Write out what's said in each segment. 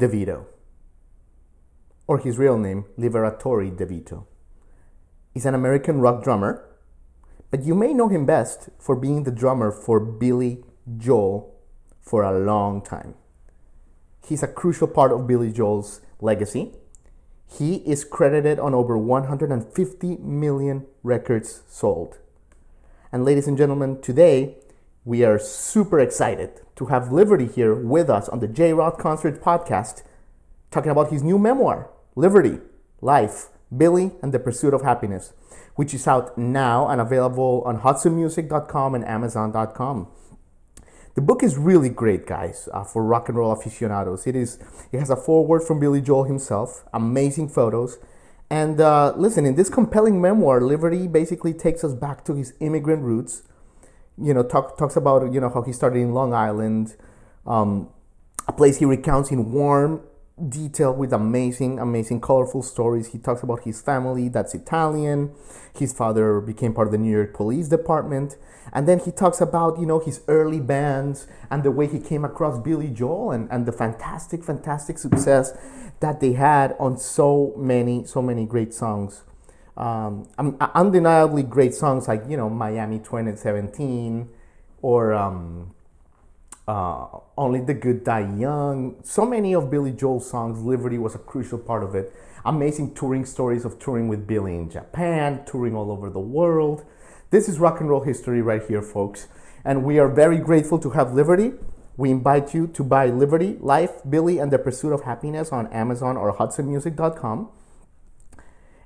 DeVito, or his real name, Liberatore DeVito. He's an American rock drummer, but you may know him best for being the drummer for Billy Joel for a long time. He's a crucial part of Billy Joel's legacy. He is credited on over 150 million records sold. And ladies and gentlemen, today we are super excited to have Liberty here with us on the J Rod Concert podcast, talking about his new memoir, Liberty, Life, Billy, and the Pursuit of Happiness, which is out now and available on HudsonMusic.com and Amazon.com. The book is really great, guys, uh, for rock and roll aficionados. It is. It has a foreword from Billy Joel himself, amazing photos, and uh, listen. In this compelling memoir, Liberty basically takes us back to his immigrant roots. You know, talk, talks about you know how he started in Long Island, um, a place he recounts in warm detail with amazing, amazing, colorful stories. He talks about his family that's Italian. His father became part of the New York Police Department. And then he talks about, you know, his early bands and the way he came across Billy Joel and, and the fantastic, fantastic success that they had on so many, so many great songs. Um, undeniably great songs like, you know, Miami 2017 or um, uh, Only the Good Die Young. So many of Billy Joel's songs, Liberty was a crucial part of it. Amazing touring stories of touring with Billy in Japan, touring all over the world. This is rock and roll history right here, folks. And we are very grateful to have Liberty. We invite you to buy Liberty, Life, Billy, and the Pursuit of Happiness on Amazon or HudsonMusic.com.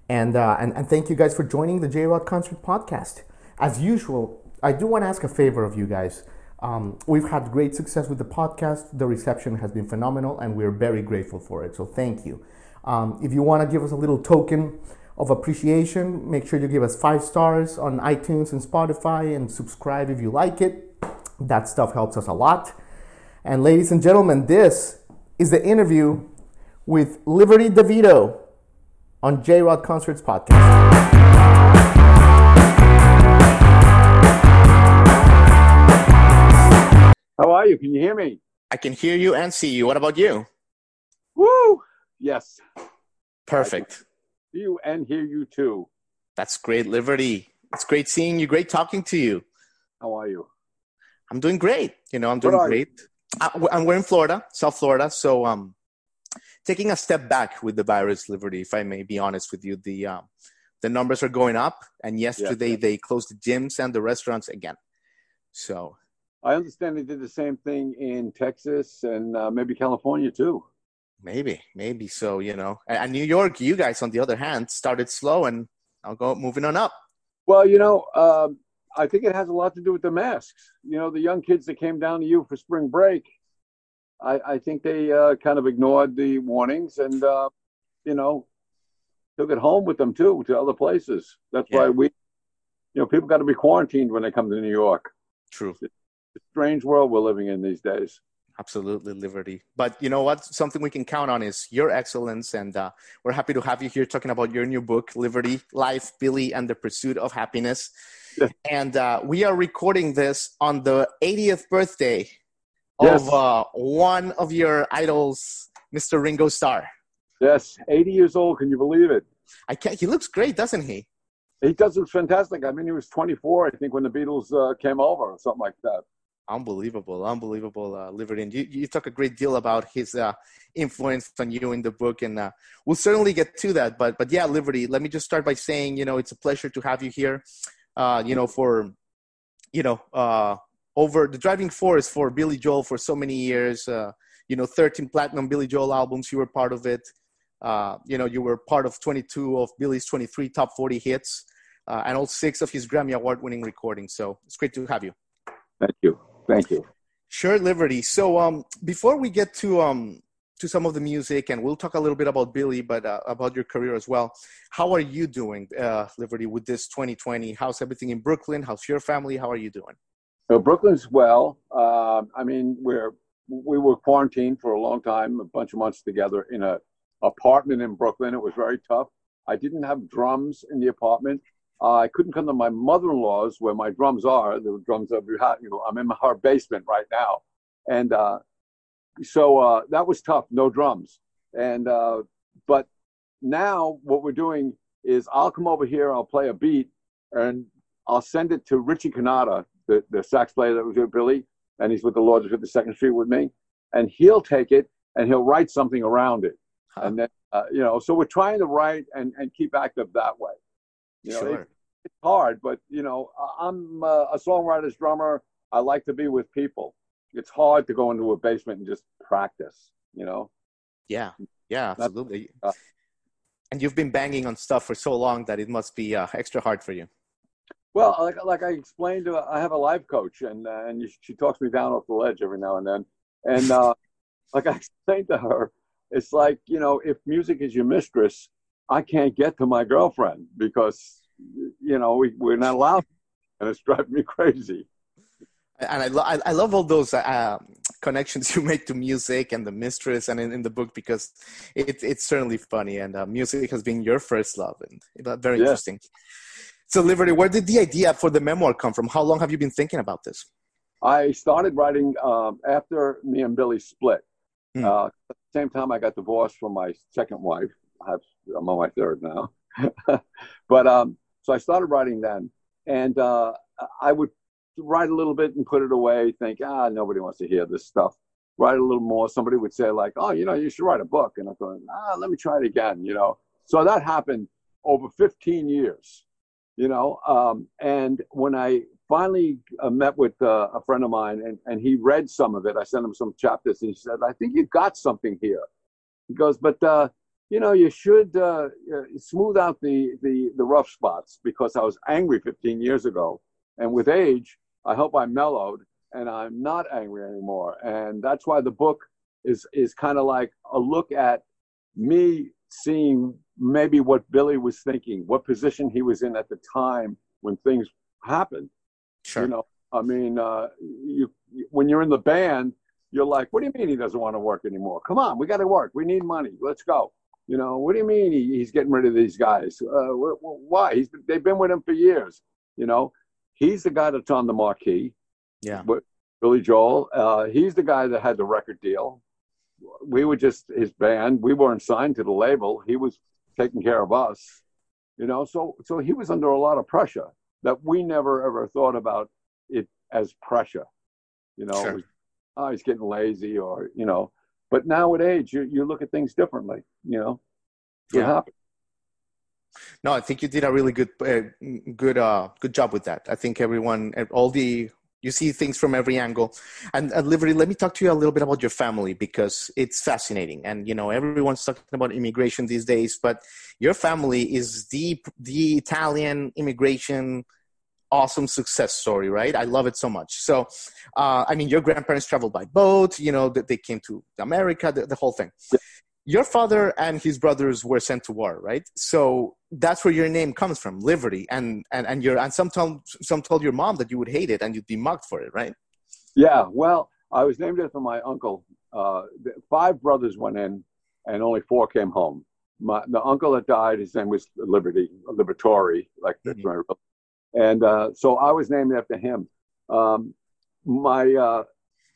And, uh, and, and thank you guys for joining the J Rod Concert Podcast. As usual, I do want to ask a favor of you guys. Um, we've had great success with the podcast. The reception has been phenomenal, and we're very grateful for it. So thank you. Um, if you want to give us a little token of appreciation, make sure you give us five stars on iTunes and Spotify, and subscribe if you like it. That stuff helps us a lot. And ladies and gentlemen, this is the interview with Liberty DeVito on J Rod Concerts podcast. How are you? Can you hear me? I can hear you and see you. What about you? Woo! Yes. Perfect. See you and hear you too. That's great, Liberty. It's great seeing you. Great talking to you. How are you? I'm doing great. You know, I'm doing great. I, am we're in Florida, South Florida. So, um, taking a step back with the virus, Liberty. If I may be honest with you, the um, the numbers are going up, and yesterday yes, yes. they closed the gyms and the restaurants again. So I understand they did the same thing in Texas and uh, maybe California too. Maybe, maybe so. You know, and New York, you guys, on the other hand, started slow and I'll go moving on up. Well, you know, um, I think it has a lot to do with the masks. You know, the young kids that came down to you for spring break, I, I think they uh, kind of ignored the warnings and, uh, you know, took it home with them too to other places. That's yeah. why we, you know, people got to be quarantined when they come to New York. True strange world we're living in these days. Absolutely, Liberty. But you know what? Something we can count on is your excellence, and uh, we're happy to have you here talking about your new book, Liberty, Life, Billy, and the Pursuit of Happiness. Yes. And uh, we are recording this on the 80th birthday yes. of uh, one of your idols, Mr. Ringo Starr. Yes, 80 years old. Can you believe it? I can't. He looks great, doesn't he? He does look fantastic. I mean, he was 24, I think, when the Beatles uh, came over or something like that unbelievable, unbelievable uh, Liberty. You, you talk a great deal about his uh, influence on you in the book, and uh, we'll certainly get to that. But but yeah, Liberty. Let me just start by saying, you know, it's a pleasure to have you here. Uh, you know, for you know, uh, over the driving force for Billy Joel for so many years. Uh, you know, 13 platinum Billy Joel albums. You were part of it. Uh, you know, you were part of 22 of Billy's 23 top 40 hits, uh, and all six of his Grammy Award-winning recordings. So it's great to have you. Thank you. Thank you. Sure, Liberty. So um, before we get to um, to some of the music, and we'll talk a little bit about Billy, but uh, about your career as well. How are you doing, uh, Liberty, with this 2020? How's everything in Brooklyn? How's your family? How are you doing? So Brooklyn's well. Uh, I mean, we're we were quarantined for a long time, a bunch of months together in a apartment in Brooklyn. It was very tough. I didn't have drums in the apartment. Uh, I couldn't come to my mother-in-law's where my drums are. The drums are, you know, I'm in her basement right now, and uh, so uh, that was tough, no drums. And uh, but now what we're doing is I'll come over here, I'll play a beat, and I'll send it to Richie Cannata, the, the sax player that was with Billy, and he's with the Lords of 52nd Street with me, and he'll take it and he'll write something around it, huh. and then uh, you know, so we're trying to write and and keep active that way. You know, sure. it, it's hard, but you know, I'm uh, a songwriter's drummer. I like to be with people. It's hard to go into a basement and just practice. You know. Yeah. Yeah. Absolutely. Uh, and you've been banging on stuff for so long that it must be uh, extra hard for you. Well, like like I explained, uh, I have a life coach, and uh, and she talks me down off the ledge every now and then. And uh, like I explained to her, it's like you know, if music is your mistress, I can't get to my girlfriend because you know we, we're not allowed, and it's driving me crazy. And I, lo- I love all those uh, connections you make to music and the mistress and in, in the book because it, it's certainly funny and uh, music has been your first love and uh, very yeah. interesting. So, Liberty, where did the idea for the memoir come from? How long have you been thinking about this? I started writing um, after me and Billy split. Hmm. Uh, at the same time, I got divorced from my second wife. I have, I'm on my third now. but um, so I started writing then. And uh, I would write a little bit and put it away, think, ah, nobody wants to hear this stuff. Write a little more. Somebody would say, like, oh, you know, you should write a book. And I thought, ah, let me try it again, you know. So that happened over 15 years, you know. Um, and when I finally uh, met with uh, a friend of mine and, and he read some of it, I sent him some chapters and he said, I think you got something here. He goes, but, uh, you know, you should uh, uh, smooth out the, the, the rough spots because I was angry 15 years ago. And with age, I hope I mellowed and I'm not angry anymore. And that's why the book is is kind of like a look at me seeing maybe what Billy was thinking, what position he was in at the time when things happened. Sure. You know, I mean, uh, you when you're in the band, you're like, what do you mean he doesn't want to work anymore? Come on, we got to work. We need money. Let's go. You know, what do you mean he, he's getting rid of these guys? Uh, why? He's they've been with him for years. You know, He's the guy that's on the marquee. Yeah. But Billy Joel. Uh, he's the guy that had the record deal. We were just his band. We weren't signed to the label. He was taking care of us. You know, so so he was under a lot of pressure that we never ever thought about it as pressure. You know, sure. was, oh, he's getting lazy, or you know. But now at age, you you look at things differently. You know, what yeah. happened. No, I think you did a really good, uh, good, uh, good job with that. I think everyone, all the, you see things from every angle. And uh, Liberty, let me talk to you a little bit about your family because it's fascinating. And you know, everyone's talking about immigration these days, but your family is the the Italian immigration awesome success story, right? I love it so much. So, uh, I mean, your grandparents traveled by boat. You know, they came to America, the, the whole thing. Your father and his brothers were sent to war, right? So that's where your name comes from, Liberty. And and and your and some told some told your mom that you would hate it and you'd be mocked for it, right? Yeah. Well, I was named after my uncle. Uh, five brothers went in, and only four came home. My the uncle that died, his name was Liberty, Libertori, like that's mm-hmm. my. And uh, so I was named after him. Um, my uh,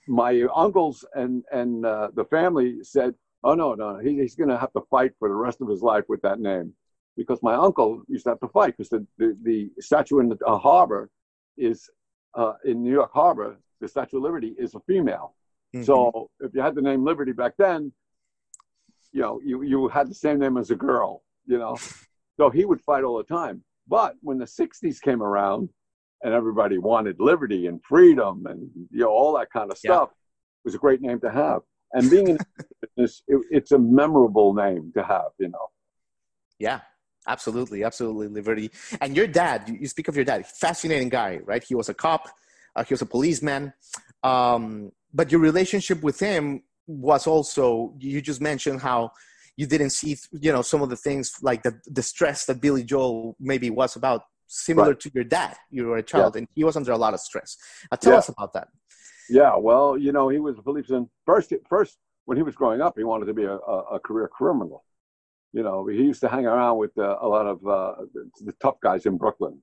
my uncles and and uh, the family said Oh no, no, he, he's going to have to fight for the rest of his life with that name, because my uncle used to have to fight because the, the, the statue in the uh, harbor is uh, in New York Harbor. The Statue of Liberty is a female. Mm-hmm. So if you had the name Liberty back then, you know, you you had the same name as a girl. You know, so he would fight all the time. But when the '60s came around, and everybody wanted liberty and freedom and you know all that kind of stuff, yeah. it was a great name to have and being in business, it, it's a memorable name to have, you know. Yeah, absolutely, absolutely, Liberty. And your dad, you, speak of your dad, fascinating guy, right? He was a cop, uh, he was a policeman, um, but your relationship with him was also. You just mentioned how you didn't see, you know, some of the things like the the stress that Billy Joel maybe was about, similar right. to your dad. You were a child, yeah. and he was under a lot of stress. Uh, tell yeah. us about that. Yeah, well, you know, he was a policeman. First, first when he was growing up, he wanted to be a, a, career criminal. You know, he used to hang around with uh, a lot of uh, the, the, tough guys in Brooklyn.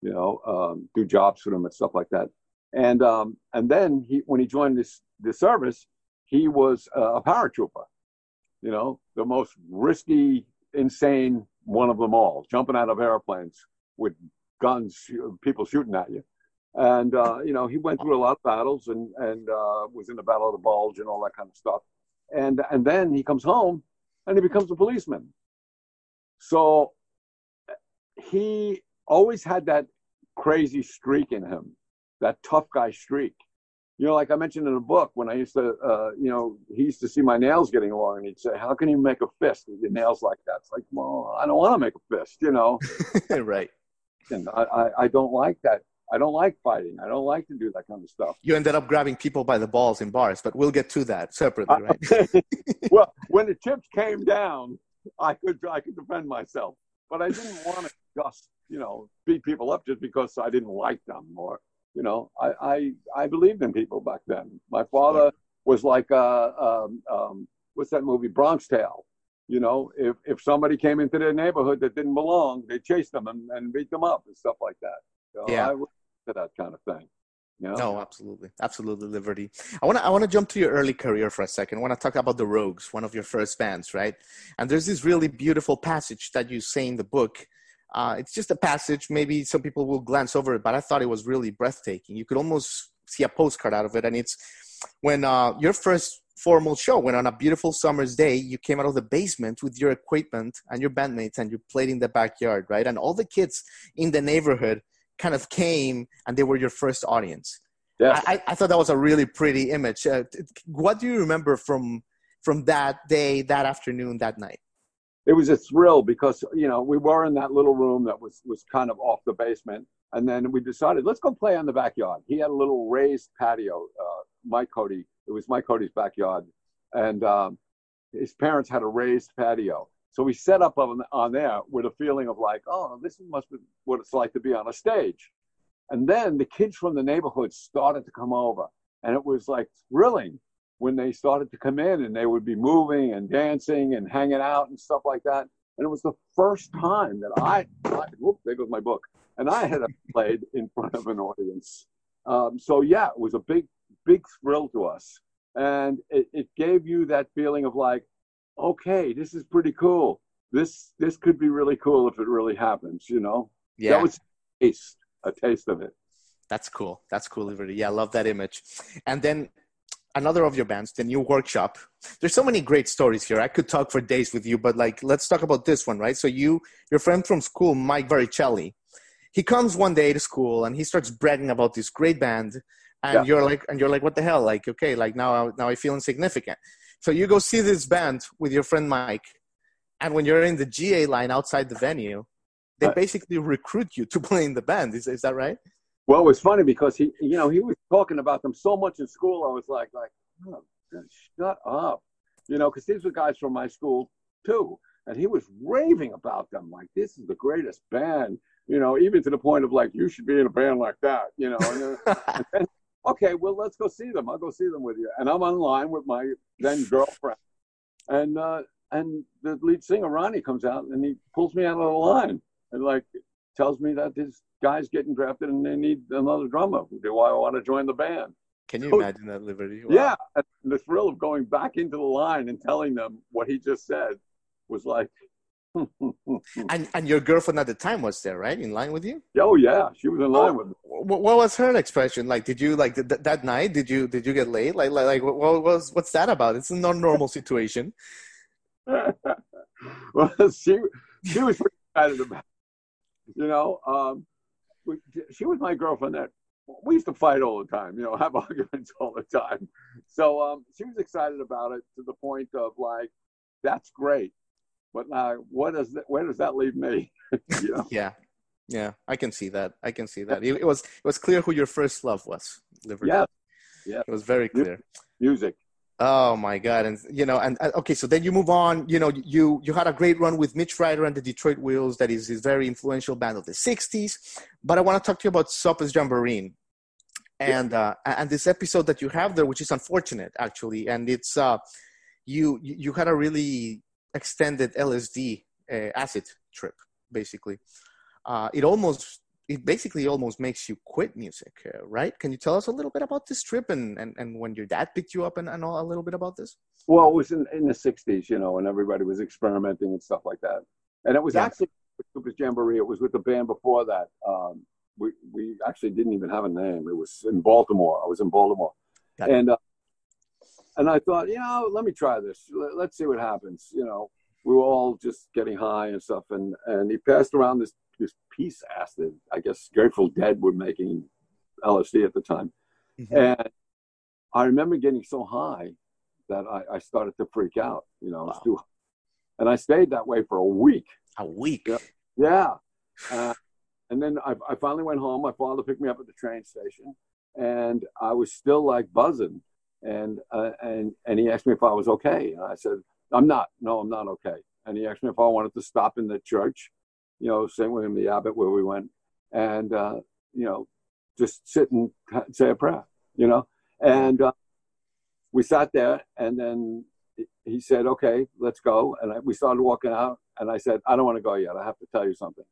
You know, um, do jobs for them and stuff like that. And um, and then he, when he joined this the service, he was a paratrooper. You know, the most risky, insane one of them all, jumping out of airplanes with guns, people shooting at you. And uh, you know, he went through a lot of battles and and uh, was in the Battle of the Bulge and all that kind of stuff. And and then he comes home and he becomes a policeman. So he always had that crazy streak in him, that tough guy streak. You know, like I mentioned in the book, when I used to, uh, you know, he used to see my nails getting long, and he'd say, "How can you make a fist with your nails like that?" It's like, well, I don't want to make a fist, you know. right. And I, I, I don't like that. I don't like fighting. I don't like to do that kind of stuff. You ended up grabbing people by the balls in bars, but we'll get to that separately, right? well, when the chips came down, I could I could defend myself, but I didn't want to just you know beat people up just because I didn't like them or you know I I, I believed in people back then. My father was like uh, um, um, what's that movie Bronx Tale. You know, if if somebody came into their neighborhood that didn't belong, they chased them and, and beat them up and stuff like that. So yeah. To that kind of thing. You know? No, absolutely, absolutely, Liberty. I want to I want to jump to your early career for a second. I want to talk about the Rogues, one of your first bands, right? And there's this really beautiful passage that you say in the book. Uh, it's just a passage. Maybe some people will glance over it, but I thought it was really breathtaking. You could almost see a postcard out of it, and it's when uh, your first formal show, when on a beautiful summer's day, you came out of the basement with your equipment and your bandmates, and you played in the backyard, right? And all the kids in the neighborhood kind of came and they were your first audience. Yeah. I, I thought that was a really pretty image. Uh, what do you remember from from that day, that afternoon, that night? It was a thrill because you know we were in that little room that was was kind of off the basement, and then we decided let's go play on the backyard. He had a little raised patio. Uh, Mike Cody, it was Mike Cody's backyard, and um, his parents had a raised patio. So we set up on, on there with a feeling of like, oh, this must be what it's like to be on a stage. And then the kids from the neighborhood started to come over. And it was like thrilling when they started to come in and they would be moving and dancing and hanging out and stuff like that. And it was the first time that I, I whoop, there goes my book, and I had played in front of an audience. Um, so yeah, it was a big, big thrill to us. And it, it gave you that feeling of like, okay, this is pretty cool. This this could be really cool if it really happens, you know? Yeah. That was a taste, a taste of it. That's cool. That's cool, Liberty. Yeah, I love that image. And then another of your bands, the new workshop. There's so many great stories here. I could talk for days with you, but like let's talk about this one, right? So you your friend from school, Mike Varicelli, he comes one day to school and he starts bragging about this great band and yeah. you're like and you're like what the hell like okay like now now i feel insignificant so you go see this band with your friend Mike, and when you're in the GA line outside the venue, they basically recruit you to play in the band. Is, is that right? Well, it was funny because he, you know, he was talking about them so much in school. I was like, like, oh, shut up, you know, because these were guys from my school too, and he was raving about them. Like, this is the greatest band, you know, even to the point of like, you should be in a band like that, you know. And, and then okay, well, let's go see them. I'll go see them with you. And I'm online with my then girlfriend. And uh, and the lead singer, Ronnie, comes out and he pulls me out of the line and like tells me that this guy's getting drafted and they need another drummer. Do I want to join the band? Can you so, imagine that, Liberty? Wow. Yeah. And the thrill of going back into the line and telling them what he just said was like, and and your girlfriend at the time was there, right? In line with you? Oh yeah, she was in line oh, with me. What, what was her expression like? Did you like th- that night? Did you did you get late? Like like, like what was what's that about? It's a non normal situation. well, she she was pretty excited about. It. You know, um, we, she was my girlfriend that we used to fight all the time. You know, have arguments all the time. So um, she was excited about it to the point of like, that's great but now, what does that, where does that leave me? you know? Yeah, yeah, I can see that. I can see that. It, it, was it was clear who your first love was. Yeah, yeah, it was very clear. Music. Oh my God! And you know, and uh, okay, so then you move on. You know, you you had a great run with Mitch Ryder and the Detroit Wheels. That is his very influential band of the '60s. But I want to talk to you about Sopa's Jamboree, and uh, and this episode that you have there, which is unfortunate actually, and it's uh, you you had a really extended LSD uh, acid trip, basically. Uh, it almost it basically almost makes you quit music, uh, right? Can you tell us a little bit about this trip and, and, and when your dad picked you up and, and all, a little bit about this? Well, it was in, in the 60s, you know, and everybody was experimenting and stuff like that. And it was yeah. actually with Cooper's Jamboree. It was with the band before that. Um, we, we actually didn't even have a name. It was in Baltimore. I was in Baltimore. and uh, and I thought, you know, let me try this. Let's see what happens. You know, we were all just getting high and stuff. And, and he passed around this, this piece acid. I guess Grateful Dead were making LSD at the time. Mm-hmm. And I remember getting so high that I, I started to freak out. You know, wow. too, and I stayed that way for a week. A week. Yeah. yeah. Uh, and then I, I finally went home. My father picked me up at the train station, and I was still like buzzing and uh, and and he asked me if I was okay, and I said I'm not. No, I'm not okay. And he asked me if I wanted to stop in the church, you know, St. William the Abbot where we went, and uh, you know, just sit and say a prayer, you know, and uh, we sat there, and then he said, "Okay, let's go," and I, we started walking out, and I said, "I don't want to go yet. I have to tell you something,"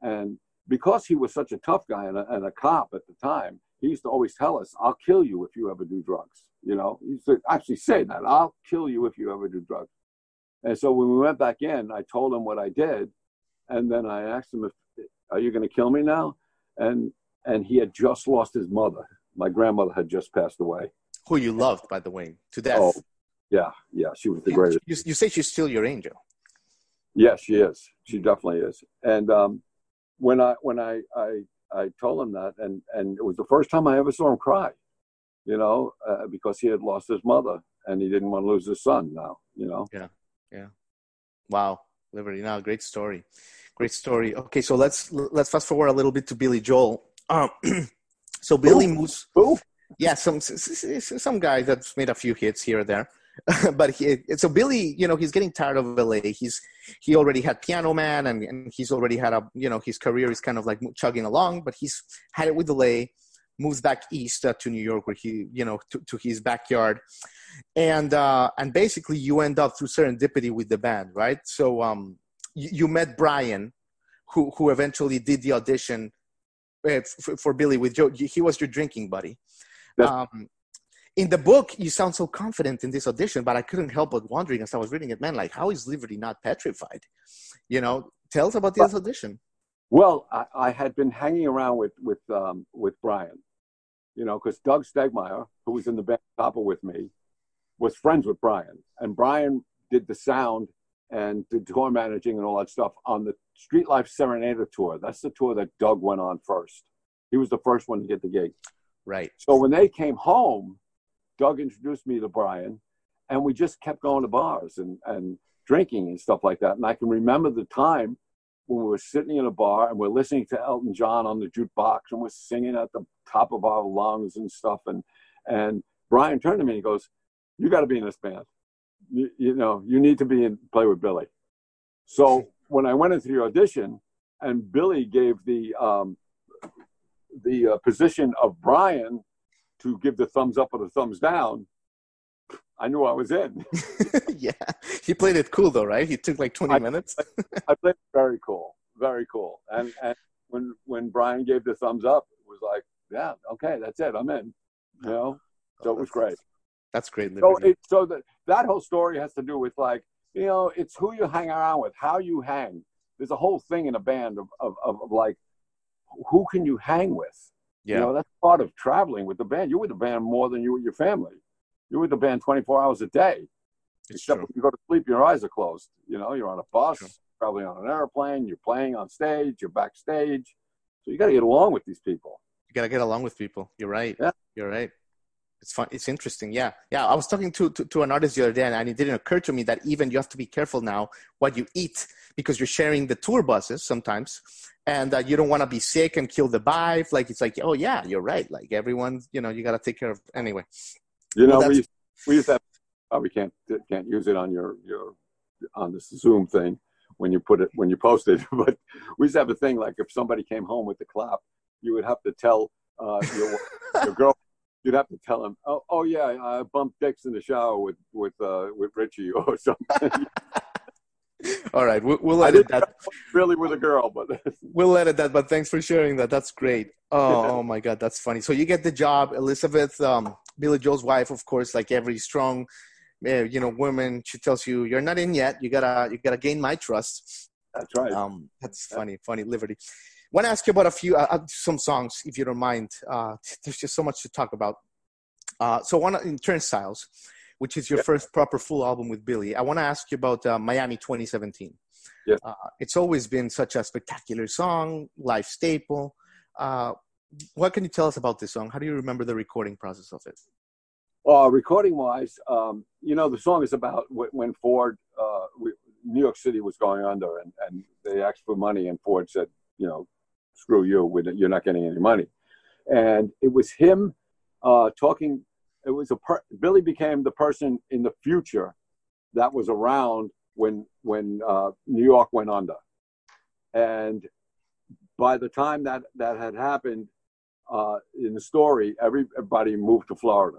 and because he was such a tough guy and a, and a cop at the time, he used to always tell us, "I'll kill you if you ever do drugs." You know, he said, actually say that, "I'll kill you if you ever do drugs." And so when we went back in, I told him what I did, and then I asked him if, "Are you going to kill me now?" And and he had just lost his mother. My grandmother had just passed away. Who you loved, by the way, to death. Oh, yeah, yeah, she was the greatest. You, you say she's still your angel. Yes, she is. She definitely is. And um, when I when I, I I told him that, and and it was the first time I ever saw him cry, you know, uh, because he had lost his mother and he didn't want to lose his son. Now, you know. Yeah, yeah. Wow, Liberty. Now, great story, great story. Okay, so let's let's fast forward a little bit to Billy Joel. Um, so Billy Ooh. moves. Who? Yeah, some some guy that's made a few hits here or there. but he, so Billy, you know, he's getting tired of LA. He's he already had Piano Man, and, and he's already had a you know his career is kind of like chugging along. But he's had it with LA, moves back east uh, to New York, where he you know to, to his backyard, and uh, and basically you end up through serendipity with the band, right? So um, you, you met Brian, who who eventually did the audition uh, for, for Billy with Joe. He was your drinking buddy. Um, in the book you sound so confident in this audition but i couldn't help but wondering as i was reading it man like how is liberty not petrified you know tell us about this audition well I, I, had been hanging around with with um, with brian you know because doug stegmeyer who was in the band Topper with me was friends with brian. And brian did the sound and did tour managing and all that stuff on the street life serenader tour. That's the tour that doug went on first. He was the first one to get the gig. Right. So when they came home Doug introduced me to Brian, and we just kept going to bars and, and drinking and stuff like that. And I can remember the time when we were sitting in a bar and we're listening to Elton John on the jukebox and we're singing at the top of our lungs and stuff. And and Brian turned to me and he goes, "You got to be in this band. You, you know, you need to be in play with Billy." So when I went into the audition and Billy gave the um, the uh, position of Brian to give the thumbs up or the thumbs down, I knew I was in. yeah, he played it cool though, right? He took like twenty I, minutes. I played very cool, very cool. And and when when Brian gave the thumbs up, it was like, yeah, okay, that's it, I'm in. You know, so oh, it was great. That's great. So it, so that that whole story has to do with like you know, it's who you hang around with, how you hang. There's a whole thing in a band of of, of, of like, who can you hang with? Yeah. You know, that's part of traveling with the band. You're with the band more than you with your family. You're with the band 24 hours a day. It's Except true. when you go to sleep, your eyes are closed. You know, you're on a bus, true. probably on an airplane, you're playing on stage, you're backstage. So you got to get along with these people. You got to get along with people. You're right. Yeah. You're right. It's fun. It's interesting. Yeah. Yeah. I was talking to, to, to an artist the other day and it didn't occur to me that even you have to be careful now what you eat because you're sharing the tour buses sometimes and uh, you don't want to be sick and kill the vibe. Like it's like, oh yeah, you're right. Like everyone, you know, you got to take care of anyway. You know, well, we, we used to have, probably can't can't use it on your your on this Zoom thing when you put it when you post it, but we used to have a thing like if somebody came home with the clap, you would have to tell uh, your your girl. You'd have to tell him, oh, oh yeah, I bumped dicks in the shower with with uh, with Richie or something. All right, we'll, we'll edit that. Really, with a girl, but we'll edit that. But thanks for sharing that. That's great. Oh, oh my God, that's funny. So you get the job, Elizabeth, um, Billy Joel's wife, of course, like every strong, uh, you know, woman. She tells you, "You're not in yet. You gotta, you gotta gain my trust." That's right. Um, that's funny, funny, Liberty. Want to ask you about a few, uh, uh, some songs, if you don't mind. Uh, there's just so much to talk about. Uh, so one in Turnstiles which is your yep. first proper full album with Billy. I want to ask you about uh, Miami 2017. Yes. Uh, it's always been such a spectacular song, life staple. Uh, what can you tell us about this song? How do you remember the recording process of it? Well, recording wise, um, you know, the song is about when Ford, uh, New York City was going under and, and they asked for money, and Ford said, you know, screw you, you're not getting any money. And it was him uh, talking it was a per- Billy became the person in the future that was around when when uh, New York went under, and by the time that that had happened uh, in the story, everybody moved to Florida.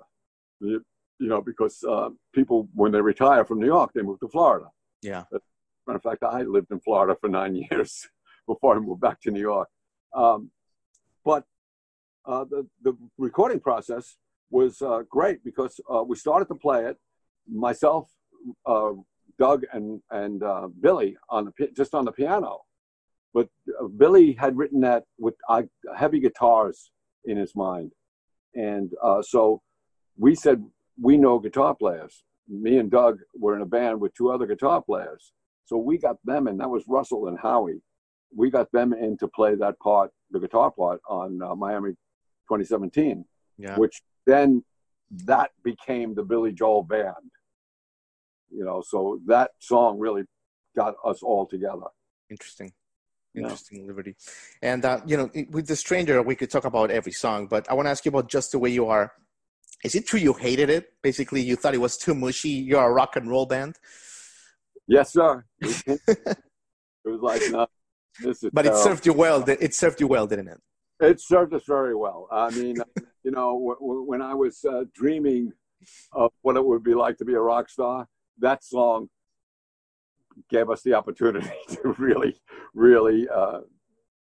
You, you know, because uh, people when they retire from New York, they move to Florida. Yeah. matter of fact, I lived in Florida for nine years before I moved back to New York. Um, but uh, the the recording process was uh, great because uh, we started to play it. Myself, uh, Doug, and and uh, Billy on the just on the piano, but Billy had written that with uh, heavy guitars in his mind, and uh, so we said we know guitar players. Me and Doug were in a band with two other guitar players, so we got them and That was Russell and Howie. We got them in to play that part, the guitar part, on uh, Miami 2017, yeah. which then that became the Billy Joel band. You know, so that song really got us all together. Interesting. Interesting, yeah. Liberty. And, uh, you know, with The Stranger, we could talk about every song, but I want to ask you about Just the Way You Are. Is it true you hated it? Basically, you thought it was too mushy. You're a rock and roll band? Yes, sir. it was like, no, this is But it served you well. It served you well, didn't it? It served us very well. I mean, you know, when I was uh, dreaming of what it would be like to be a rock star, that song gave us the opportunity to really, really uh,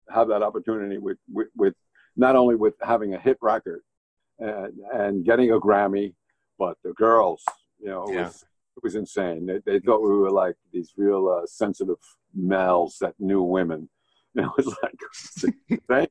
have that opportunity with, with, with, not only with having a hit record and, and getting a Grammy, but the girls, you know, it, yeah. was, it was insane. They, they, thought we were like these real uh, sensitive males that knew women. And it was like,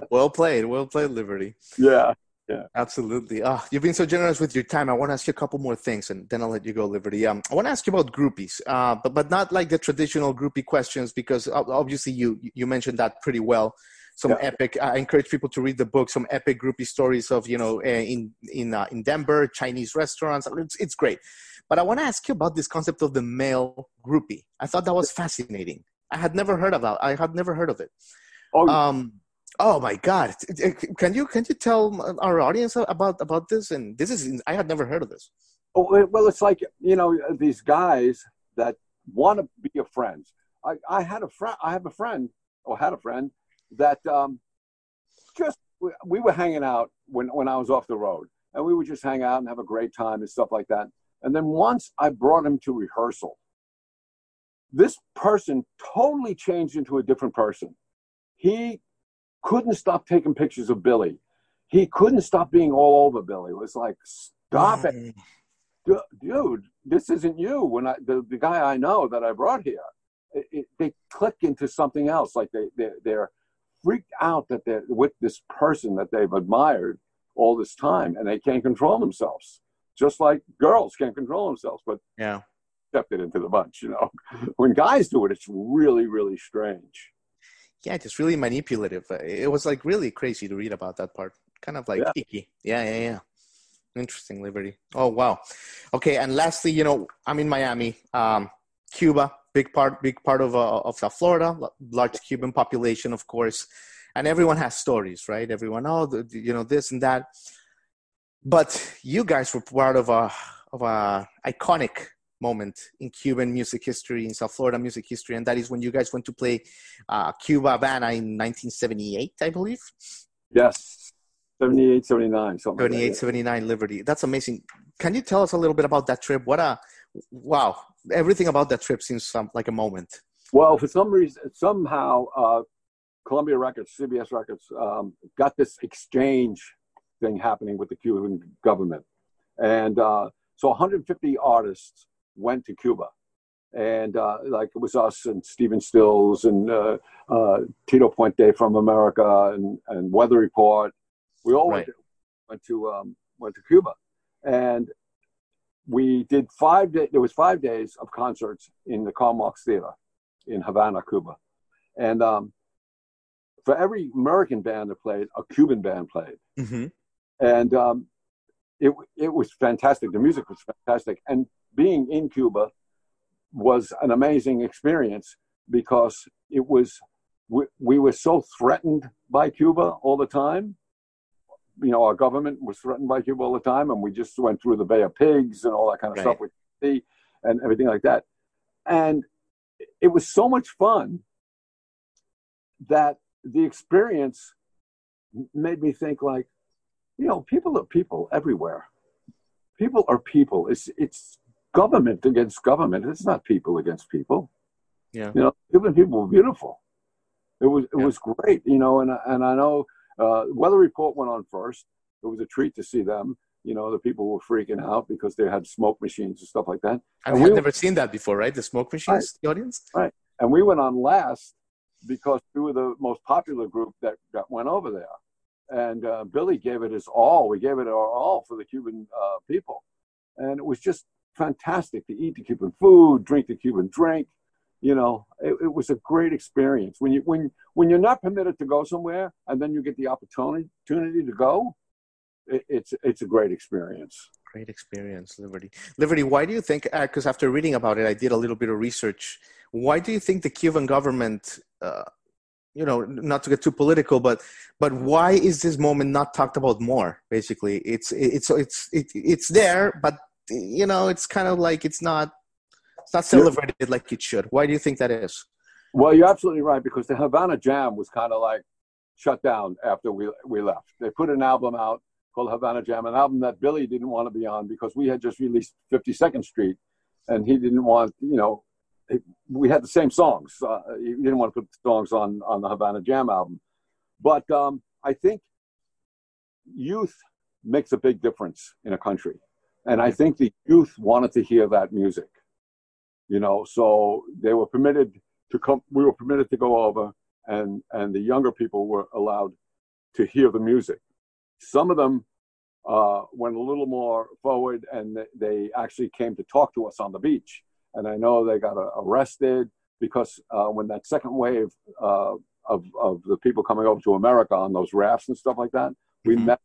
well played, well played, Liberty. Yeah, yeah, absolutely. Oh, you've been so generous with your time. I want to ask you a couple more things, and then I'll let you go, Liberty. Um, I want to ask you about groupies, uh, but but not like the traditional groupie questions because obviously you you mentioned that pretty well. Some yeah. epic. I encourage people to read the book. Some epic groupie stories of you know eh, in in uh, in Denver, Chinese restaurants. It's it's great. But I want to ask you about this concept of the male groupie. I thought that was fascinating. I had never heard of that. I had never heard of it. Oh, um, oh my God! Can you can you tell our audience about about this? And this is I had never heard of this. Oh well, it's like you know these guys that want to be your friends. I, I had a friend. I have a friend, or had a friend that um, just we were hanging out when when I was off the road, and we would just hang out and have a great time and stuff like that. And then once I brought him to rehearsal, this person totally changed into a different person he couldn't stop taking pictures of Billy. He couldn't stop being all over Billy. It was like, stop it, mm. dude. This isn't you. When I the, the guy I know that I brought here, it, it, they click into something else. Like they they they're freaked out that they're with this person that they've admired all this time, and they can't control themselves. Just like girls can't control themselves, but yeah, accepted into the bunch. You know, when guys do it, it's really really strange yeah, just really manipulative. It was like really crazy to read about that part. Kind of like yeah. icky. Yeah, yeah, yeah. Interesting, Liberty. Oh wow. Okay, and lastly, you know, I'm in Miami, um, Cuba, big part, big part of uh, of South Florida, large Cuban population, of course, and everyone has stories, right? Everyone, oh, the, you know, this and that. But you guys were part of a of a iconic moment in Cuban music history, in South Florida music history, and that is when you guys went to play uh, Cuba Havana in 1978, I believe. Yes, 78, 79, something 78, like 79, Liberty. That's amazing. Can you tell us a little bit about that trip? What a wow, everything about that trip seems some, like a moment. Well, for some reason, somehow, uh, Columbia Records, CBS Records, um, got this exchange thing happening with the Cuban government, and uh, so 150 artists went to Cuba, and uh, like it was us and Stephen Stills and uh, uh, Tito Puente from America and, and Weather Report. We all right. went to, went to um, went to Cuba, and we did five days. There was five days of concerts in the Karl Marx Theater in Havana, Cuba, and um, for every American band that played, a Cuban band played, mm-hmm. and um, it it was fantastic. The music was fantastic, and being in Cuba was an amazing experience because it was we, we were so threatened by Cuba all the time. You know, our government was threatened by Cuba all the time, and we just went through the Bay of Pigs and all that kind of right. stuff with and everything like that. And it was so much fun that the experience made me think like, you know, people are people everywhere. People are people. It's it's government against government. It's not people against people. Yeah. You know, Cuban people were beautiful. It was it yeah. was great, you know, and and I know uh, Weather Report went on first. It was a treat to see them. You know, the people were freaking out because they had smoke machines and stuff like that. And, and we never seen that before, right? The smoke machines, right. the audience. Right. And we went on last because we were the most popular group that, that went over there. And uh, Billy gave it his all. We gave it our all for the Cuban uh, people. And it was just fantastic to eat the Cuban food, drink the Cuban drink. You know, it, it, was a great experience. When you when when you're not permitted to go somewhere and then you get the opportunity to go, it, it's it's a great experience. Great experience, Liberty. Liberty, why do you think? Because uh, after reading about it, I did a little bit of research. Why do you think the Cuban government? Uh, you know not to get too political but but why is this moment not talked about more basically it's it's it's it's, it's there but you know, it's kind of like it's not it's not celebrated yeah. like it should. Why do you think that is? Well, you're absolutely right because the Havana Jam was kind of like shut down after we we left. They put an album out called Havana Jam, an album that Billy didn't want to be on because we had just released 52nd Street, and he didn't want you know we had the same songs. Uh, he didn't want to put the songs on on the Havana Jam album, but um, I think youth makes a big difference in a country. And I think the youth wanted to hear that music, you know, so they were permitted to come, we were permitted to go over and, and the younger people were allowed to hear the music. Some of them uh, went a little more forward and they actually came to talk to us on the beach. And I know they got uh, arrested because uh, when that second wave uh, of, of the people coming over to America on those rafts and stuff like that, we mm-hmm. met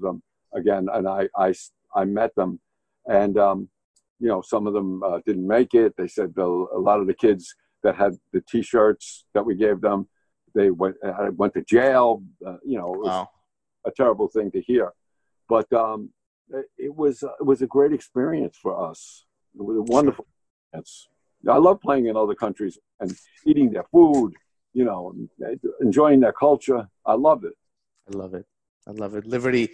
them again. And I, I I met them, and um, you know, some of them uh, didn't make it. They said a lot of the kids that had the T-shirts that we gave them, they went uh, went to jail. Uh, you know, it was wow. a terrible thing to hear, but um, it, was it was a great experience for us. It was a wonderful experience. I love playing in other countries and eating their food, you know, enjoying their culture. I love it. I love it. I love it. Liberty,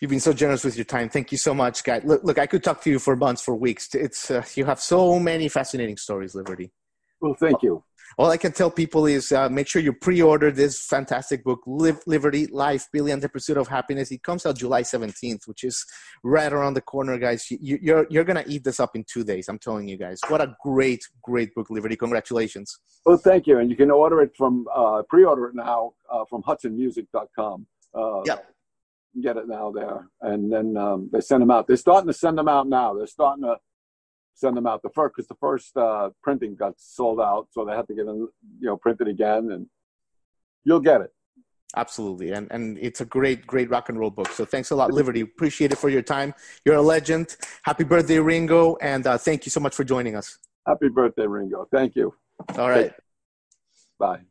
You've been so generous with your time. Thank you so much, guy. Look, look, I could talk to you for months, for weeks. It's uh, you have so many fascinating stories, Liberty. Well, thank you. All I can tell people is uh, make sure you pre-order this fantastic book, Live, Liberty, Life, Billy and the Pursuit of Happiness. It comes out July 17th, which is right around the corner, guys. You, you're, you're going to eat this up in two days. I'm telling you guys. What a great, great book, Liberty. Congratulations. Well, thank you. And you can order it from, uh, pre-order it now uh, from hudsonmusic.com. Uh, yeah get it now there. And then um, they send them out. They're starting to send them out now. They're starting to send them out the first because the first uh, printing got sold out, so they had to get them, you know, printed again, and you'll get it. Absolutely, and and it's a great, great rock and roll book. So thanks a lot, Liberty. Appreciate it for your time. You're a legend. Happy birthday, Ringo, and uh, thank you so much for joining us. Happy birthday, Ringo. Thank you. All right. Bye.